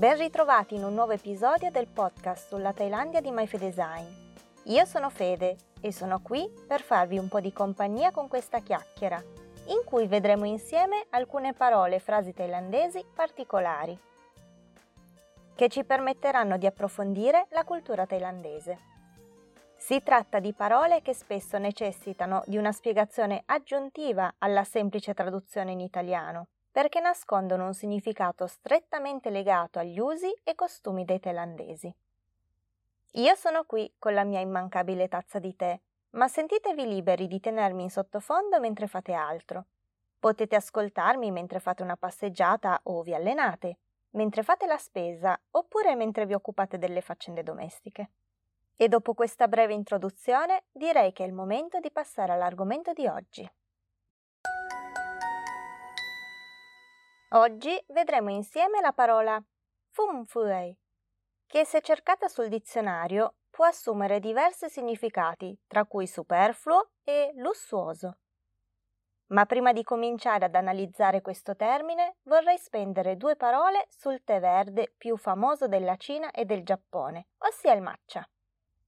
Ben ritrovati in un nuovo episodio del podcast sulla Thailandia di MyFedesign. Io sono Fede e sono qui per farvi un po' di compagnia con questa chiacchiera, in cui vedremo insieme alcune parole e frasi thailandesi particolari, che ci permetteranno di approfondire la cultura thailandese. Si tratta di parole che spesso necessitano di una spiegazione aggiuntiva alla semplice traduzione in italiano perché nascondono un significato strettamente legato agli usi e costumi dei thailandesi. Io sono qui con la mia immancabile tazza di tè, ma sentitevi liberi di tenermi in sottofondo mentre fate altro. Potete ascoltarmi mentre fate una passeggiata o vi allenate, mentre fate la spesa oppure mentre vi occupate delle faccende domestiche. E dopo questa breve introduzione direi che è il momento di passare all'argomento di oggi. Oggi vedremo insieme la parola fumfui, che se cercata sul dizionario può assumere diversi significati, tra cui superfluo e lussuoso. Ma prima di cominciare ad analizzare questo termine, vorrei spendere due parole sul tè verde più famoso della Cina e del Giappone, ossia il matcha.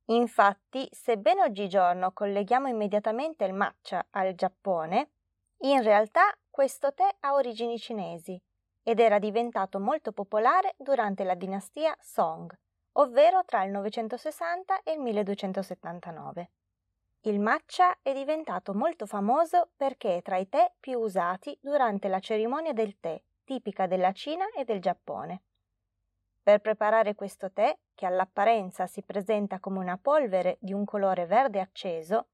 Infatti, sebbene oggigiorno colleghiamo immediatamente il matcha al Giappone, in realtà questo tè ha origini cinesi ed era diventato molto popolare durante la dinastia Song, ovvero tra il 960 e il 1279. Il matcha è diventato molto famoso perché è tra i tè più usati durante la cerimonia del tè, tipica della Cina e del Giappone. Per preparare questo tè, che all'apparenza si presenta come una polvere di un colore verde acceso,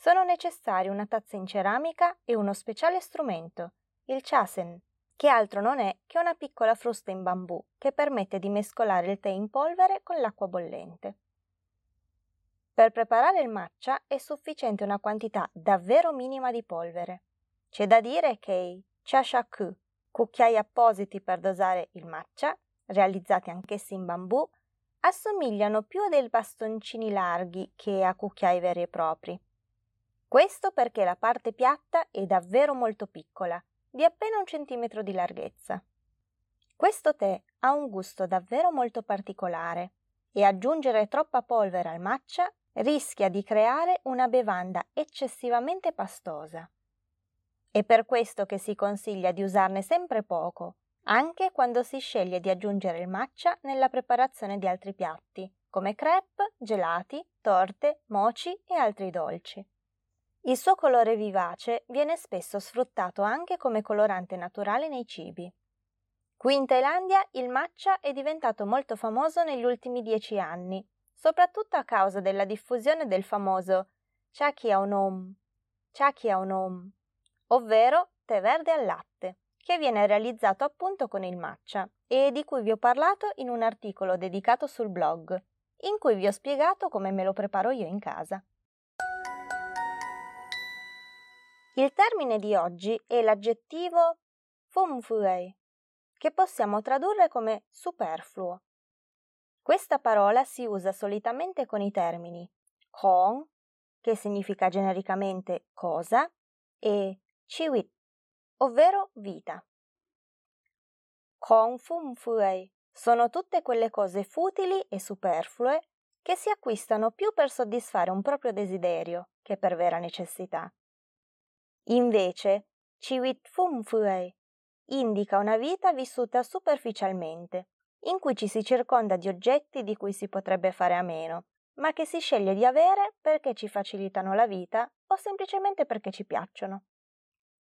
sono necessari una tazza in ceramica e uno speciale strumento, il chasen, che altro non è che una piccola frusta in bambù che permette di mescolare il tè in polvere con l'acqua bollente. Per preparare il matcha è sufficiente una quantità davvero minima di polvere. C'è da dire che i chashaku, cucchiai appositi per dosare il matcha, realizzati anch'essi in bambù, assomigliano più a dei bastoncini larghi che a cucchiai veri e propri. Questo perché la parte piatta è davvero molto piccola, di appena un centimetro di larghezza. Questo tè ha un gusto davvero molto particolare e aggiungere troppa polvere al matcha rischia di creare una bevanda eccessivamente pastosa. È per questo che si consiglia di usarne sempre poco, anche quando si sceglie di aggiungere il matcha nella preparazione di altri piatti, come crepe, gelati, torte, mochi e altri dolci. Il suo colore vivace viene spesso sfruttato anche come colorante naturale nei cibi. Qui in Thailandia il matcha è diventato molto famoso negli ultimi dieci anni, soprattutto a causa della diffusione del famoso Chakyaonom, Chakyaonom, ovvero tè verde al latte, che viene realizzato appunto con il matcha e di cui vi ho parlato in un articolo dedicato sul blog, in cui vi ho spiegato come me lo preparo io in casa. Il termine di oggi è l'aggettivo fumfui, che possiamo tradurre come superfluo. Questa parola si usa solitamente con i termini kong, che significa genericamente cosa, e chiwit, ovvero vita. Kong fumfui sono tutte quelle cose futili e superflue che si acquistano più per soddisfare un proprio desiderio che per vera necessità. Invece, Chiwit Fumfui indica una vita vissuta superficialmente, in cui ci si circonda di oggetti di cui si potrebbe fare a meno, ma che si sceglie di avere perché ci facilitano la vita o semplicemente perché ci piacciono.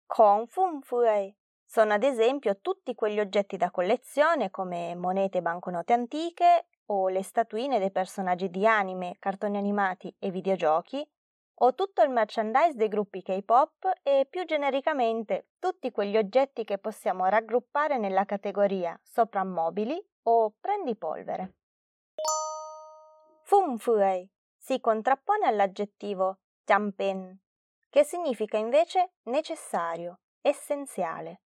Kong Fumfui sono ad esempio tutti quegli oggetti da collezione come monete e banconote antiche o le statuine dei personaggi di anime, cartoni animati e videogiochi o tutto il merchandise dei gruppi K-pop e più genericamente tutti quegli oggetti che possiamo raggruppare nella categoria soprammobili o prendipolvere. Fumfui si contrappone all'aggettivo jampen, che significa invece necessario, essenziale.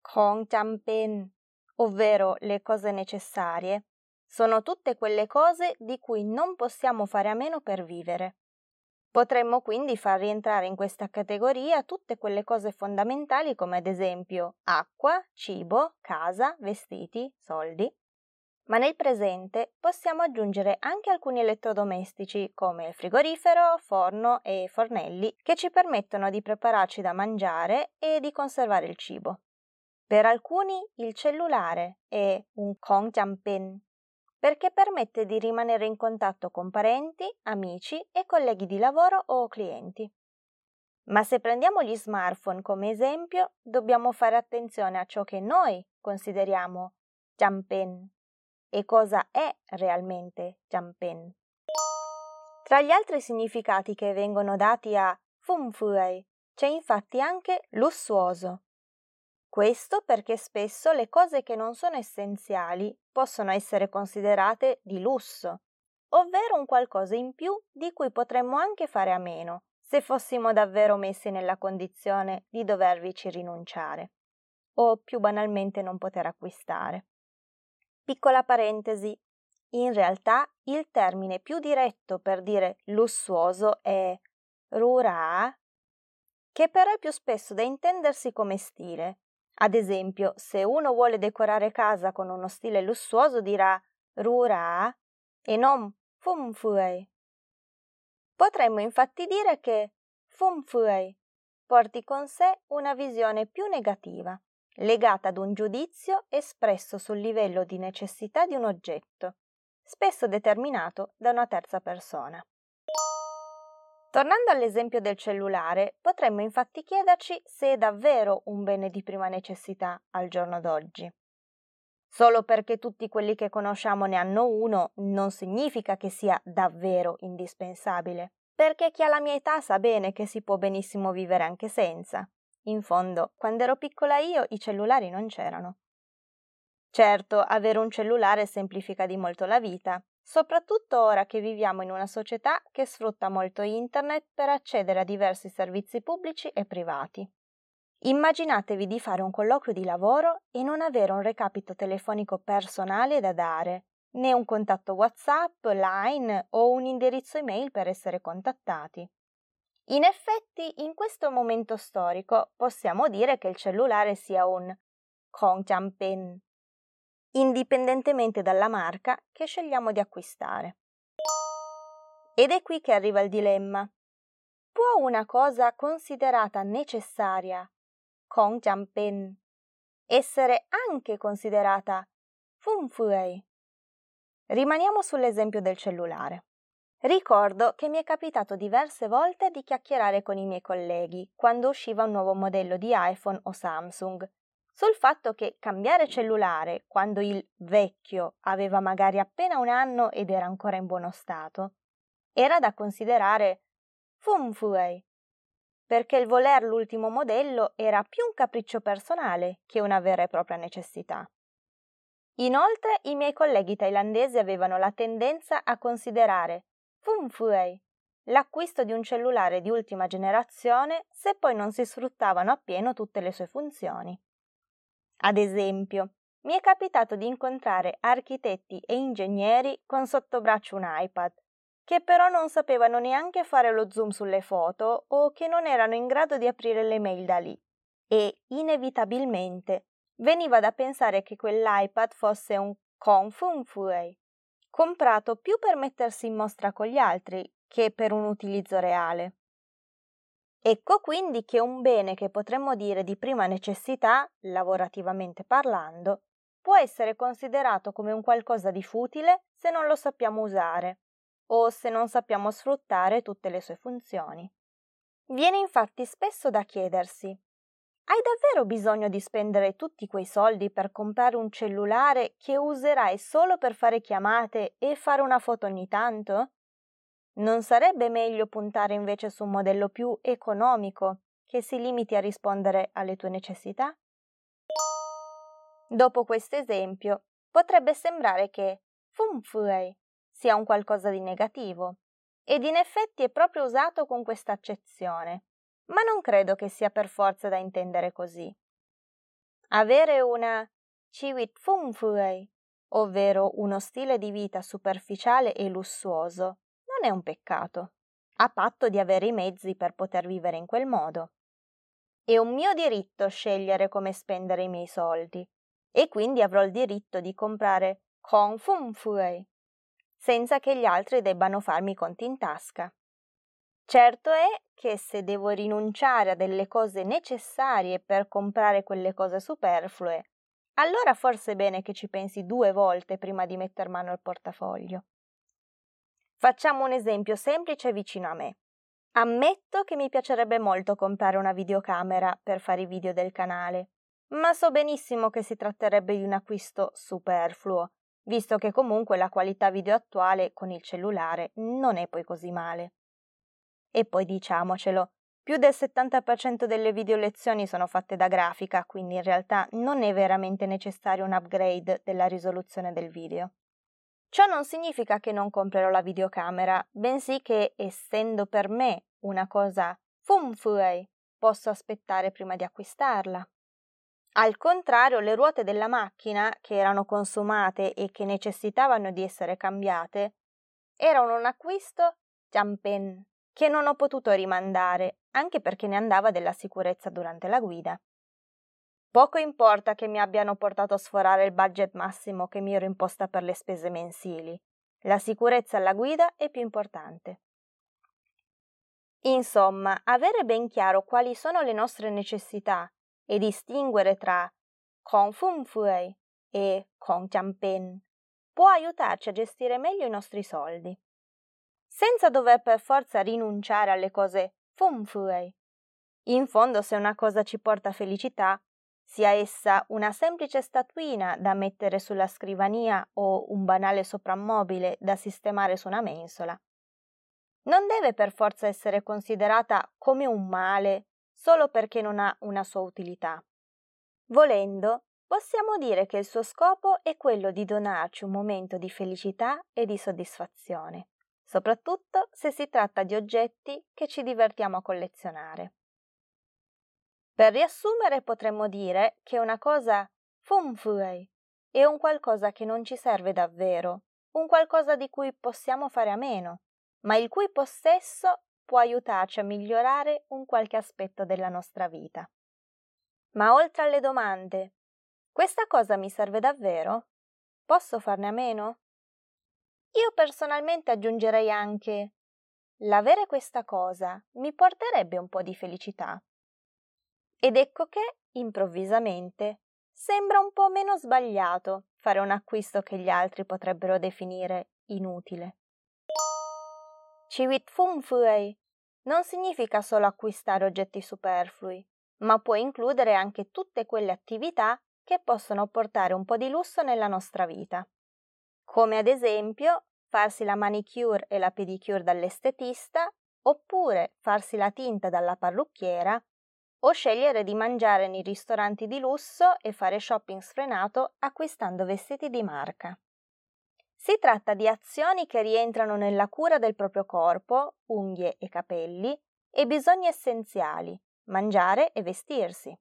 Kong jampen, ovvero le cose necessarie, sono tutte quelle cose di cui non possiamo fare a meno per vivere. Potremmo quindi far rientrare in questa categoria tutte quelle cose fondamentali come ad esempio acqua, cibo, casa, vestiti, soldi, Ma nel presente possiamo aggiungere anche alcuni elettrodomestici come frigorifero, forno e fornelli che ci permettono di prepararci da mangiare e di conservare il cibo. Per alcuni il cellulare è un Kongjianpen perché permette di rimanere in contatto con parenti, amici e colleghi di lavoro o clienti. Ma se prendiamo gli smartphone come esempio, dobbiamo fare attenzione a ciò che noi consideriamo Jianpen e cosa è realmente Jianpen. Tra gli altri significati che vengono dati a Fumfui c'è infatti anche lussuoso. Questo perché spesso le cose che non sono essenziali possono essere considerate di lusso, ovvero un qualcosa in più di cui potremmo anche fare a meno se fossimo davvero messi nella condizione di dovervici rinunciare o più banalmente non poter acquistare. Piccola parentesi, in realtà il termine più diretto per dire lussuoso è rura, che però è più spesso da intendersi come stile. Ad esempio, se uno vuole decorare casa con uno stile lussuoso dirà rura e non fumfui. Potremmo infatti dire che fumfui porti con sé una visione più negativa, legata ad un giudizio espresso sul livello di necessità di un oggetto, spesso determinato da una terza persona. Tornando all'esempio del cellulare, potremmo infatti chiederci se è davvero un bene di prima necessità al giorno d'oggi. Solo perché tutti quelli che conosciamo ne hanno uno non significa che sia davvero indispensabile, perché chi ha la mia età sa bene che si può benissimo vivere anche senza. In fondo, quando ero piccola io i cellulari non c'erano. Certo, avere un cellulare semplifica di molto la vita, soprattutto ora che viviamo in una società che sfrutta molto internet per accedere a diversi servizi pubblici e privati. Immaginatevi di fare un colloquio di lavoro e non avere un recapito telefonico personale da dare, né un contatto WhatsApp, Line o un indirizzo email per essere contattati. In effetti, in questo momento storico possiamo dire che il cellulare sia un Kongjianpen, indipendentemente dalla marca che scegliamo di acquistare. Ed è qui che arriva il dilemma. Può una cosa considerata necessaria, Kongjianpen, essere anche considerata Funfui? Rimaniamo sull'esempio del cellulare. Ricordo che mi è capitato diverse volte di chiacchierare con i miei colleghi quando usciva un nuovo modello di iPhone o Samsung sul fatto che cambiare cellulare quando il vecchio aveva magari appena un anno ed era ancora in buono stato era da considerare fumfui, perché il voler l'ultimo modello era più un capriccio personale che una vera e propria necessità. Inoltre i miei colleghi thailandesi avevano la tendenza a considerare Funfui, l'acquisto di un cellulare di ultima generazione se poi non si sfruttavano appieno tutte le sue funzioni. Ad esempio, mi è capitato di incontrare architetti e ingegneri con sottobraccio un iPad, che però non sapevano neanche fare lo zoom sulle foto o che non erano in grado di aprire le mail da lì. E, inevitabilmente, veniva da pensare che quell'iPad fosse un Kongfunfui, comprato più per mettersi in mostra con gli altri che per un utilizzo reale. Ecco quindi che un bene che potremmo dire di prima necessità, lavorativamente parlando, può essere considerato come un qualcosa di futile se non lo sappiamo usare o se non sappiamo sfruttare tutte le sue funzioni. Viene infatti spesso da chiedersi hai davvero bisogno di spendere tutti quei soldi per comprare un cellulare che userai solo per fare chiamate e fare una foto ogni tanto? Non sarebbe meglio puntare invece su un modello più economico che si limiti a rispondere alle tue necessità? Dopo questo esempio, potrebbe sembrare che Fumfui sia un qualcosa di negativo, ed in effetti è proprio usato con questa accezione ma non credo che sia per forza da intendere così. Avere una Chiwit Fungfui, ovvero uno stile di vita superficiale e lussuoso, non è un peccato, a patto di avere i mezzi per poter vivere in quel modo. È un mio diritto scegliere come spendere i miei soldi e quindi avrò il diritto di comprare Kong Fum Fui, senza che gli altri debbano farmi conti in tasca. Certo è che se devo rinunciare a delle cose necessarie per comprare quelle cose superflue, allora forse è bene che ci pensi due volte prima di metter mano al portafoglio. Facciamo un esempio semplice vicino a me. Ammetto che mi piacerebbe molto comprare una videocamera per fare i video del canale, ma so benissimo che si tratterebbe di un acquisto superfluo, visto che comunque la qualità video attuale con il cellulare non è poi così male. E poi diciamocelo, più del 70% delle video lezioni sono fatte da grafica, quindi in realtà non è veramente necessario un upgrade della risoluzione del video. Ciò non significa che non comprerò la videocamera, bensì che, essendo per me una cosa fum fui, posso aspettare prima di acquistarla. Al contrario, le ruote della macchina, che erano consumate e che necessitavano di essere cambiate, erano un acquisto jampen che non ho potuto rimandare, anche perché ne andava della sicurezza durante la guida. Poco importa che mi abbiano portato a sforare il budget massimo che mi ero imposta per le spese mensili. La sicurezza alla guida è più importante. Insomma, avere ben chiaro quali sono le nostre necessità e distinguere tra Kong Fun Fui e Kong Jianpen può aiutarci a gestire meglio i nostri soldi, senza dover per forza rinunciare alle cose Fun Fui. In fondo, se una cosa ci porta felicità, sia essa una semplice statuina da mettere sulla scrivania o un banale soprammobile da sistemare su una mensola, non deve per forza essere considerata come un male solo perché non ha una sua utilità. Volendo, possiamo dire che il suo scopo è quello di donarci un momento di felicità e di soddisfazione, soprattutto se si tratta di oggetti che ci divertiamo a collezionare. Per riassumere potremmo dire che una cosa fum fui è un qualcosa che non ci serve davvero, un qualcosa di cui possiamo fare a meno, ma il cui possesso può aiutarci a migliorare un qualche aspetto della nostra vita. Ma oltre alle domande, questa cosa mi serve davvero? Posso farne a meno? Io personalmente aggiungerei anche l'avere questa cosa mi porterebbe un po' di felicità. Ed ecco che, improvvisamente, sembra un po' meno sbagliato fare un acquisto che gli altri potrebbero definire inutile. Ciwit Fum Fui non significa solo acquistare oggetti superflui, ma può includere anche tutte quelle attività che possono portare un po' di lusso nella nostra vita. Come ad esempio farsi la manicure e la pedicure dall'estetista, oppure farsi la tinta dalla parrucchiera, o scegliere di mangiare nei ristoranti di lusso e fare shopping sfrenato acquistando vestiti di marca. Si tratta di azioni che rientrano nella cura del proprio corpo, unghie e capelli, e bisogni essenziali, mangiare e vestirsi.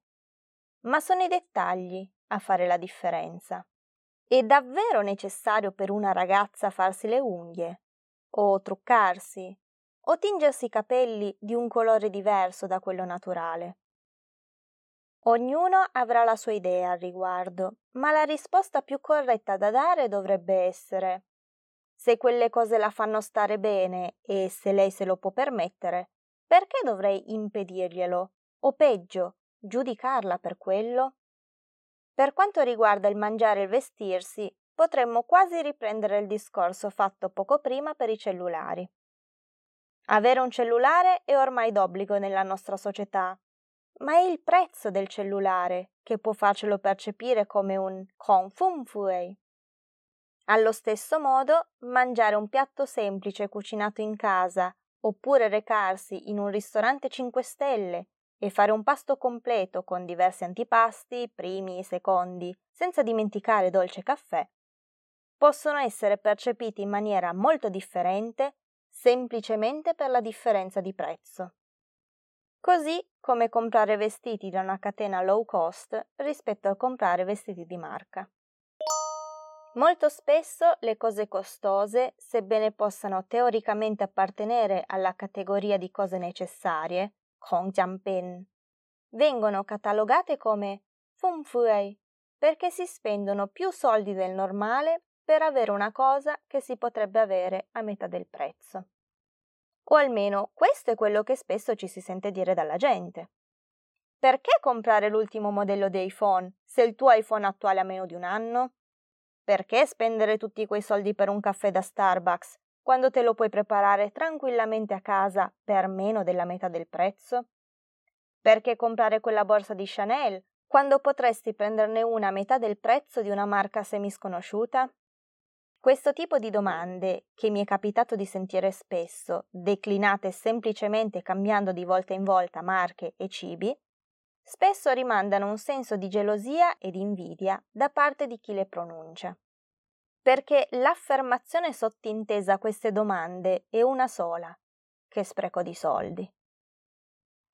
Ma sono i dettagli a fare la differenza. È davvero necessario per una ragazza farsi le unghie, o truccarsi, o tingersi i capelli di un colore diverso da quello naturale? Ognuno avrà la sua idea al riguardo, ma la risposta più corretta da dare dovrebbe essere se quelle cose la fanno stare bene e se lei se lo può permettere, perché dovrei impedirglielo? O peggio, giudicarla per quello? Per quanto riguarda il mangiare e il vestirsi, potremmo quasi riprendere il discorso fatto poco prima per i cellulari. Avere un cellulare è ormai d'obbligo nella nostra società, ma è il prezzo del cellulare che può farcelo percepire come un confumfui. Allo stesso modo, mangiare un piatto semplice cucinato in casa oppure recarsi in un ristorante 5 stelle e fare un pasto completo con diversi antipasti, primi e secondi, senza dimenticare dolce caffè, possono essere percepiti in maniera molto differente semplicemente per la differenza di prezzo così come comprare vestiti da una catena low cost rispetto a comprare vestiti di marca. Molto spesso le cose costose, sebbene possano teoricamente appartenere alla categoria di cose necessarie, Kongjianpen, vengono catalogate come Fumfui perché si spendono più soldi del normale per avere una cosa che si potrebbe avere a metà del prezzo. O almeno questo è quello che spesso ci si sente dire dalla gente. Perché comprare l'ultimo modello di iPhone se il tuo iPhone attuale ha meno di un anno? Perché spendere tutti quei soldi per un caffè da Starbucks quando te lo puoi preparare tranquillamente a casa per meno della metà del prezzo? Perché comprare quella borsa di Chanel quando potresti prenderne una a metà del prezzo di una marca semisconosciuta? Questo tipo di domande, che mi è capitato di sentire spesso, declinate semplicemente cambiando di volta in volta marche e cibi, spesso rimandano un senso di gelosia e di invidia da parte di chi le pronuncia perché l'affermazione sottintesa a queste domande è una sola, che spreco di soldi.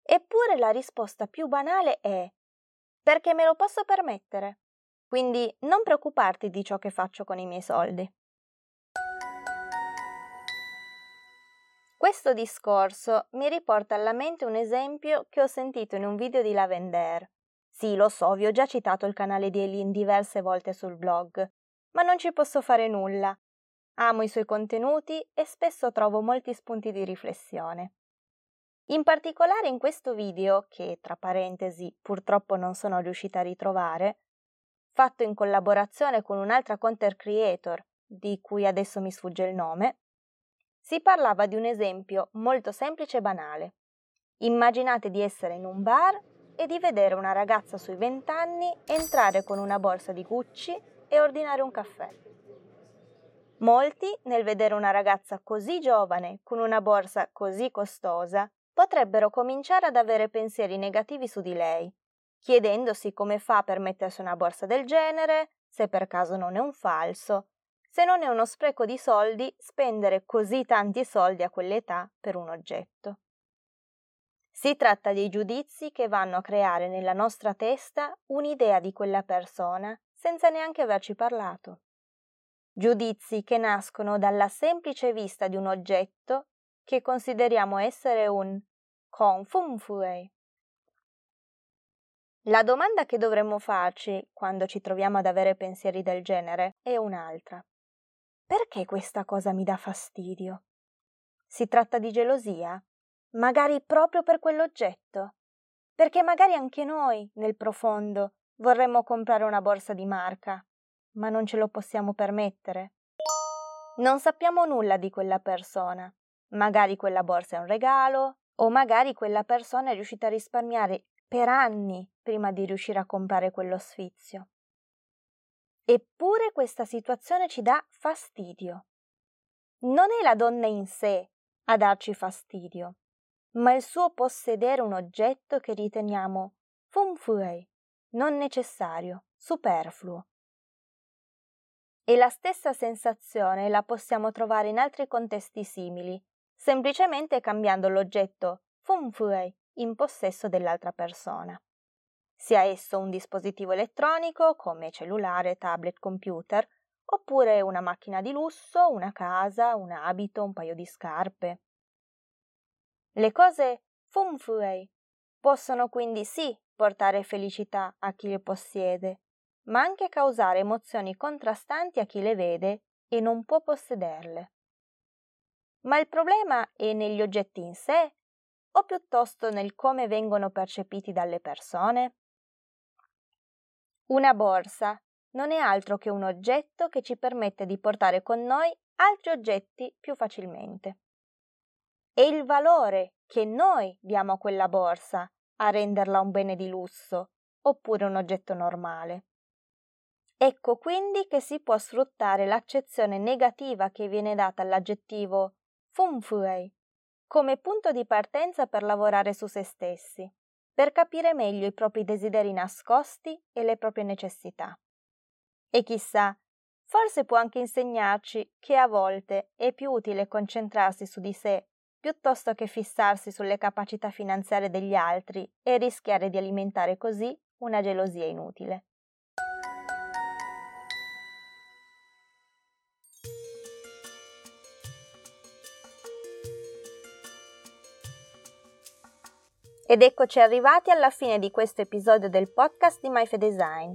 Eppure la risposta più banale è perché me lo posso permettere, quindi non preoccuparti di ciò che faccio con i miei soldi. Questo discorso mi riporta alla mente un esempio che ho sentito in un video di Lavender. Sì, lo so, vi ho già citato il canale di Eileen diverse volte sul blog, ma non ci posso fare nulla. Amo i suoi contenuti e spesso trovo molti spunti di riflessione. In particolare in questo video, che tra parentesi purtroppo non sono riuscita a ritrovare, fatto in collaborazione con un'altra content creator, di cui adesso mi sfugge il nome, si parlava di un esempio molto semplice e banale. Immaginate di essere in un bar e di vedere una ragazza sui 20 anni entrare con una borsa di Gucci e ordinare un caffè. Molti, nel vedere una ragazza così giovane con una borsa così costosa, potrebbero cominciare ad avere pensieri negativi su di lei, chiedendosi come fa per mettersi una borsa del genere, se per caso non è un falso, se non è uno spreco di soldi spendere così tanti soldi a quell'età per un oggetto. Si tratta di giudizi che vanno a creare nella nostra testa un'idea di quella persona senza neanche averci parlato. Giudizi che nascono dalla semplice vista di un oggetto che consideriamo essere un Fui. La domanda che dovremmo farci quando ci troviamo ad avere pensieri del genere è un'altra. Perché questa cosa mi dà fastidio? Si tratta di gelosia? Magari proprio per quell'oggetto? Perché magari anche noi, nel profondo, Vorremmo comprare una borsa di marca, ma non ce lo possiamo permettere. Non sappiamo nulla di quella persona. Magari quella borsa è un regalo, o magari quella persona è riuscita a risparmiare per anni prima di riuscire a comprare quello sfizio. Eppure questa situazione ci dà fastidio. Non è la donna in sé a darci fastidio, ma il suo possedere un oggetto che riteniamo fumfui, non necessario, superfluo. E la stessa sensazione la possiamo trovare in altri contesti simili, semplicemente cambiando l'oggetto fumfui in possesso dell'altra persona. Sia esso un dispositivo elettronico come cellulare, tablet, computer, oppure una macchina di lusso, una casa, un abito, un paio di scarpe. Le cose fumfui possono quindi sì portare felicità a chi le possiede, ma anche causare emozioni contrastanti a chi le vede e non può possederle. Ma il problema è negli oggetti in sé o piuttosto nel come vengono percepiti dalle persone? Una borsa non è altro che un oggetto che ci permette di portare con noi altri oggetti più facilmente. È il valore che noi diamo a quella borsa a renderla un bene di lusso oppure un oggetto normale. Ecco quindi che si può sfruttare l'accezione negativa che viene data all'aggettivo fumfui come punto di partenza per lavorare su se stessi, per capire meglio i propri desideri nascosti e le proprie necessità. E chissà, forse può anche insegnarci che a volte è più utile concentrarsi su di sé piuttosto che fissarsi sulle capacità finanziarie degli altri e rischiare di alimentare così una gelosia inutile. Ed eccoci arrivati alla fine di questo episodio del podcast di MyFedesign.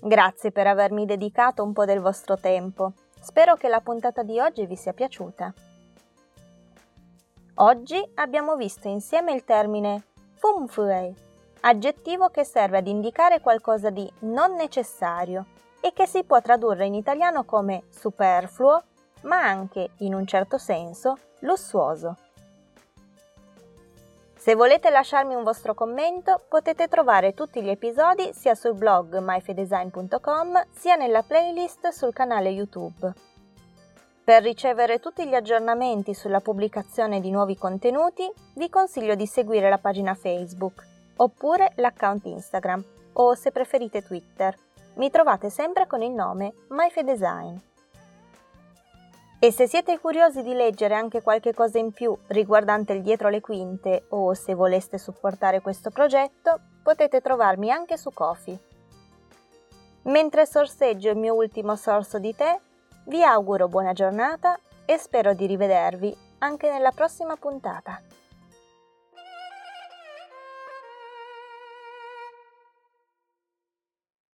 Grazie per avermi dedicato un po' del vostro tempo. Spero che la puntata di oggi vi sia piaciuta. Oggi abbiamo visto insieme il termine fumfui, aggettivo che serve ad indicare qualcosa di non necessario e che si può tradurre in italiano come superfluo, ma anche, in un certo senso, lussuoso. Se volete lasciarmi un vostro commento, potete trovare tutti gli episodi sia sul blog myfedesign.com sia nella playlist sul canale YouTube. Per ricevere tutti gli aggiornamenti sulla pubblicazione di nuovi contenuti, vi consiglio di seguire la pagina Facebook oppure l'account Instagram o se preferite Twitter. Mi trovate sempre con il nome MyFedesign. E se siete curiosi di leggere anche qualche cosa in più riguardante il dietro le quinte o se voleste supportare questo progetto, potete trovarmi anche su Kofi. Mentre sorseggio il mio ultimo sorso di tè, vi auguro buona giornata e spero di rivedervi anche nella prossima puntata.